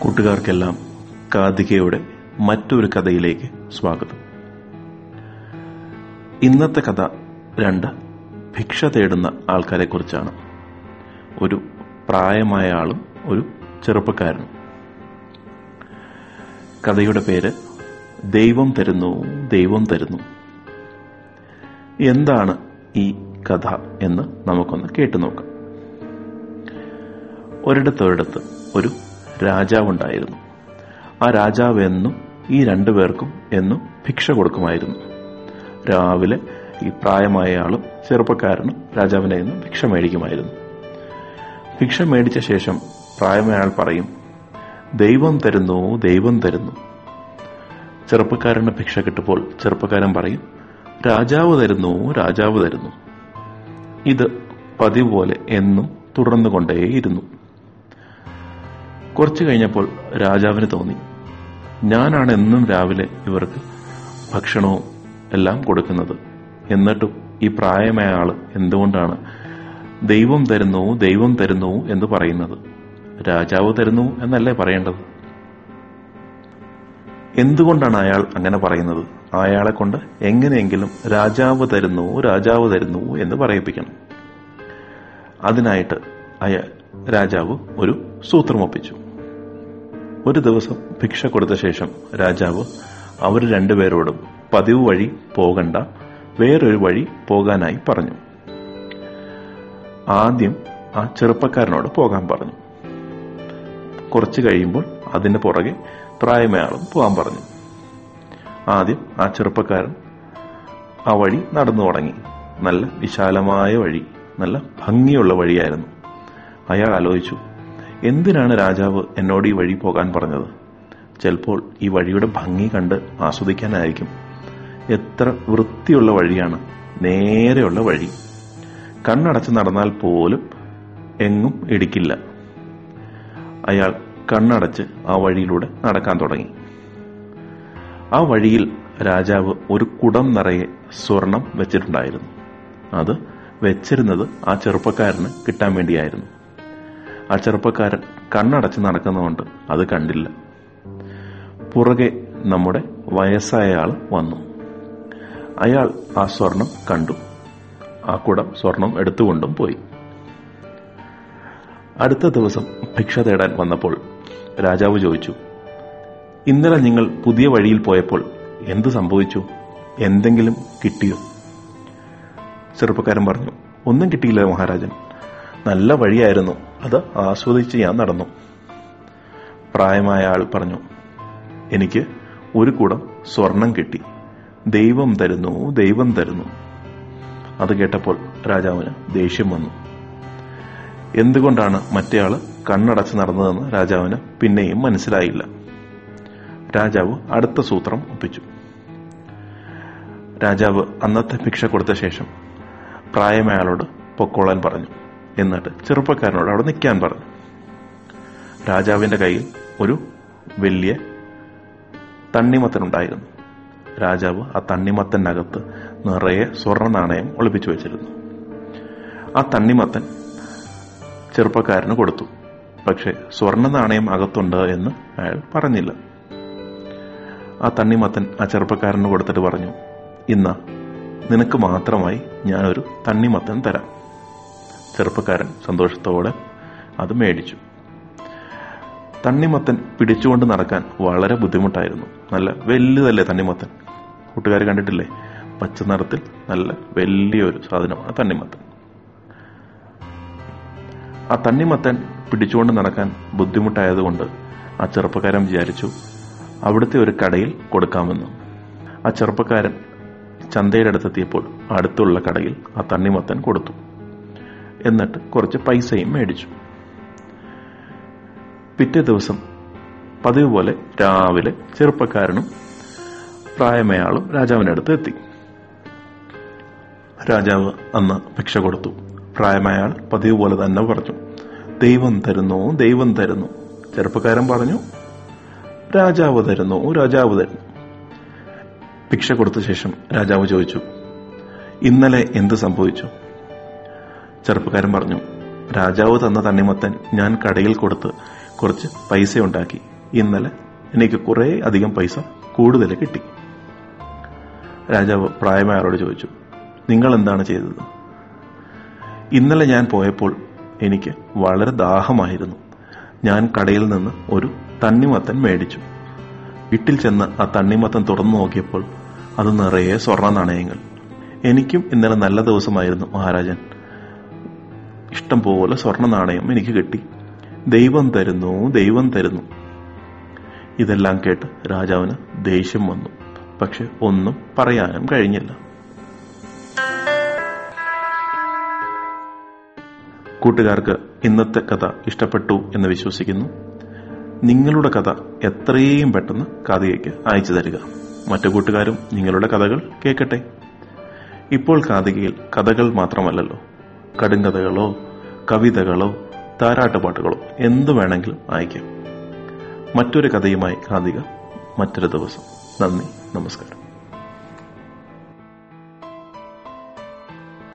കൂട്ടുകാർക്കെല്ലാം കാതികയുടെ മറ്റൊരു കഥയിലേക്ക് സ്വാഗതം. ഇന്നത്തെ കഥ രണ്ട് ഭിക്ഷ തേടുന്ന ആൾക്കാരെ കുറിച്ചാണ് ഒരു പ്രായമായ ആളും ഒരു ചെറുപ്പക്കാരനും. കഥയുടെ പേര് ദൈവം തരുന്നു ദൈവം തരുന്നു. എന്താണ് ഈ കഥ എന്ന് നമുക്കൊന്ന് കേട്ടു നോക്കാം. ഒരിടത്തൊരിടത്ത് ഒരു രാജാവുണ്ടായിരുന്നു. ആ രാജാവ് എന്നും ഈ രണ്ടുപേർക്കും എന്നും ഭിക്ഷ കൊടുക്കുമായിരുന്നു. രാവിലെ ഈ പ്രായമായ ആളും ചെറുപ്പക്കാരനും രാജാവിനെ നിന്ന് ഭിക്ഷ മേടിക്കുമായിരുന്നു. ഭിക്ഷ മേടിച്ച ശേഷം പ്രായമായ ആൾ പറയും ദൈവം തരുന്നു ദൈവം തരുന്നു. ചെറുപ്പക്കാരന് ഭിക്ഷ കിട്ടുമ്പോൾ ചെറുപ്പക്കാരൻ പറയും രാജാവ് തരുന്നു രാജാവ് തരുന്നു. ഇത് പതിവ് പോലെ എന്നും തുടർന്നുകൊണ്ടേയിരുന്നു. കുറച്ചു കഴിഞ്ഞപ്പോൾ രാജാവിന് തോന്നി. ഞാനാണ് എന്നും രാവിലെ ഇവർക്ക് ഭക്ഷണവും എല്ലാം കൊടുക്കുന്നത്. എന്നിട്ടും ഈ പ്രായമായ ആൾ എന്തുകൊണ്ടാണ് ദൈവം തരുന്നു ദൈവം തരുന്നു എന്ന് പറയുന്നത്? രാജാവ് തരുന്നു എന്നല്ലേ പറയേണ്ടത്? എന്തുകൊണ്ടാണ് അയാൾ അങ്ങനെ പറയുന്നത്? അയാളെ കൊണ്ട് എങ്ങനെയെങ്കിലും രാജാവ് തരുന്നു രാജാവ് തരുന്നു എന്ന് പറയിപ്പിക്കണം. അതിനായിട്ട് അയാൾ രാജാവ് ഒരു സൂത്രമൊപ്പിച്ചു ഒരു ദിവസം ഭിക്ഷ കൊടുത്ത ശേഷം രാജാവ് അവർ രണ്ടുപേരോടും പതിവ് വഴി പോകണ്ട വേറൊരു വഴി പോകാനായി പറഞ്ഞു. ആദ്യം ആ ചെറുപ്പക്കാരനോട് പോകാൻ പറഞ്ഞു. കുറച്ചു കഴിയുമ്പോൾ അതിന് പുറകെ പ്രായമയാളും പോകാൻ പറഞ്ഞു. ആദ്യം ആ ചെറുപ്പക്കാരൻ ആ വഴി നടന്നു തുടങ്ങി. നല്ല വിശാലമായ വഴി നല്ല ഭംഗിയുള്ള വഴിയായിരുന്നു. അയാൾ ആലോചിച്ചു എന്തിനാണ് രാജാവ് എന്നോട് ഈ വഴി പോകാൻ പറഞ്ഞത്? ചിലപ്പോൾ ഈ വഴിയുടെ ഭംഗി കണ്ട് ആസ്വദിക്കാനായിരിക്കും. എത്ര വൃത്തിയുള്ള വഴിയാണ്. നേരെയുള്ള വഴി. കണ്ണടച്ച് നടന്നാൽ പോലും എങ്ങും ഇടിക്കില്ല. അയാൾ കണ്ണടച്ച് ആ വഴിയിലൂടെ നടക്കാൻ തുടങ്ങി. ആ വഴിയിൽ രാജാവ് ഒരു കുടം നിറയെ സ്വർണം വെച്ചിട്ടുണ്ടായിരുന്നു. അത് വെച്ചിരുന്നത് ആ ചെറുപ്പക്കാരന് കിട്ടാൻ വേണ്ടിയായിരുന്നു. ആ ചെറുപ്പക്കാരൻ കണ്ണടച്ച് നടക്കുന്നതുകൊണ്ട് അത് കണ്ടില്ല. പുറകെ നമ്മുടെ വയസ്സായ ആൾ വന്നു. അയാൾ ആ സ്വർണം കണ്ടു. ആ കുടം സ്വർണം എടുത്തുകൊണ്ടും പോയി. അടുത്ത ദിവസം ഭിക്ഷ തേടാൻ വന്നപ്പോൾ രാജാവ് ചോദിച്ചു ഇന്നലെ നിങ്ങൾ പുതിയ വഴിയിൽ പോയപ്പോൾ എന്ത് സംഭവിച്ചു? എന്തെങ്കിലും കിട്ടിയോ? ചെറുപ്പക്കാരൻ പറഞ്ഞു ഒന്നും കിട്ടിയില്ല മഹാരാജൻ. നല്ല വഴിയായിരുന്നു. അത് ആസ്വദിച്ച് ഞാൻ നടന്നു. പ്രായമായ ആൾ പറഞ്ഞു എനിക്ക് ഒരു കൂടം സ്വർണം കിട്ടി. ദൈവം തരുന്നു ദൈവം തരുന്നു. അത് കേട്ടപ്പോൾ രാജാവിന് ദേഷ്യം വന്നു. എന്തുകൊണ്ടാണ് മറ്റേയാൾ കണ്ണടച്ച് നടന്നതെന്ന് രാജാവിന് പിന്നെയും മനസ്സിലായില്ല. രാജാവ് അടുത്ത സൂത്രം ഒപ്പിച്ചു. രാജാവ് അന്നത്തെ ഭിക്ഷ കൊടുത്ത ശേഷം പ്രായമയാളോട് പൊക്കോളാൻ പറഞ്ഞു. എന്നിട്ട് ചെറുപ്പക്കാരനോട് അവിടെ നിൽക്കാൻ പറഞ്ഞു. രാജാവിന്റെ കയ്യിൽ ഒരു വലിയ തണ്ണിമത്തൻ ഉണ്ടായിരുന്നു രാജാവ് ആ തണ്ണിമത്തനകത്ത് നിറയെ സ്വർണ നാണയം ഒളിപ്പിച്ചു വെച്ചിരുന്നു. ആ തണ്ണിമത്തൻ ചെറുപ്പക്കാരന് കൊടുത്തു. പക്ഷെ സ്വർണ നാണയം അകത്തുണ്ട് എന്ന് അയാൾ പറഞ്ഞില്ല. ആ തണ്ണിമത്തൻ ആ ചെറുപ്പക്കാരന് കൊടുത്തിട്ട് പറഞ്ഞു ഇന്ന് നിനക്ക് മാത്രമായി ഞാനൊരു തണ്ണിമത്തൻ തരാം. ചെറുപ്പക്കാരൻ സന്തോഷത്തോടെ അത് മേടിച്ചു. തണ്ണിമത്തൻ പിടിച്ചുകൊണ്ട് നടക്കാൻ വളരെ ബുദ്ധിമുട്ടായിരുന്നു. നല്ല വലുതല്ലേ തണ്ണിമത്തൻ? കൂട്ടുകാർ കണ്ടിട്ടില്ലേ? പച്ച നിറത്തിൽ നല്ല വലിയൊരു സാധനമാണ് തണ്ണിമത്തൻ. ആ തണ്ണിമത്തൻ പിടിച്ചുകൊണ്ട് നടക്കാൻ ബുദ്ധിമുട്ടായതുകൊണ്ട് ആ ചെറുപ്പക്കാരൻ വിചാരിച്ചു അവിടുത്തെ ഒരു കടയിൽ കൊടുക്കാമെന്ന്. ആ ചെറുപ്പക്കാരൻ ചന്തയുടെ അടുത്തെത്തിയപ്പോൾ അടുത്തുള്ള കടയിൽ ആ തണ്ണിമത്തൻ കൊടുത്തു. എന്നിട്ട് കുറച്ച് പൈസയും മേടിച്ചു. പിറ്റേ ദിവസം പതിവ് പോലെ രാവിലെ ചെറുപ്പക്കാരനും പ്രായമയാളും രാജാവിനടുത്ത് എത്തി. രാജാവ് അന്ന് ഭിക്ഷ കൊടുത്തു. പ്രായമയാൾ പതിവ് പോലെ തന്നെ പറഞ്ഞു ദൈവം തരുന്നു ദൈവം തരുന്നു. ചെറുപ്പക്കാരൻ പറഞ്ഞു രാജാവ് തരുന്നു രാജാവ് തരുന്നു. ഭിക്ഷ കൊടുത്ത ശേഷം രാജാവ് ചോദിച്ചു ഇന്നലെ എന്ത് സംഭവിച്ചു? ചെറുപ്പക്കാരൻ പറഞ്ഞു രാജാവ് തന്ന തണ്ണിമത്തൻ ഞാൻ കടയിൽ കൊടുത്ത് കുറച്ച് പൈസ ഉണ്ടാക്കി ഇന്നലെ എനിക്ക് കുറെ അധികം പൈസ കൂടുതൽ കിട്ടി. രാജാവ് പ്രായമായവരോട് ചോദിച്ചു നിങ്ങൾ എന്താണ് ചെയ്തത്? ഇന്നലെ ഞാൻ പോയപ്പോൾ എനിക്ക് വളരെ ദാഹമായിരുന്നു. ഞാൻ കടയിൽ നിന്ന് ഒരു തണ്ണിമത്തൻ മേടിച്ചു. വീട്ടിൽ ചെന്ന് ആ തണ്ണിമത്തൻ തുറന്നു നോക്കിയപ്പോൾ അത് നിറയെ സ്വർണ നാണയങ്ങൾ. എനിക്കും ഇന്നലെ നല്ല ദിവസമായിരുന്നു മഹാരാജൻ. ഇഷ്ടം പോലെ സ്വർണ നാണയം എനിക്ക് കിട്ടി. ദൈവം തരുന്നു ദൈവം തരുന്നു. ഇതെല്ലാം കേട്ട് രാജാവിന് ദേഷ്യം വന്നു. പക്ഷെ ഒന്നും പറയാനും കഴിഞ്ഞില്ല. കൂട്ടുകാർക്ക് ഇന്നത്തെ കഥ ഇഷ്ടപ്പെട്ടു എന്ന് വിശ്വസിക്കുന്നു. നിങ്ങളുടെ കഥ എത്രയും പെട്ടെന്ന് കാതികയ്ക്ക് അയച്ചു തരിക. മറ്റു കൂട്ടുകാരും നിങ്ങളുടെ കഥകൾ കേൾക്കട്ടെ. ഇപ്പോൾ കാതികയിൽ കഥകൾ മാത്രമല്ലല്ലോ. കടുങ്കഥകളോ കവിതകളോ താരാട്ടുപാട്ടുകളോ എന്തു വേണമെങ്കിലും അയക്കാം. മറ്റൊരു കഥയുമായി കാതിക മറ്റൊരു ദിവസം. നന്ദി നമസ്കാരം.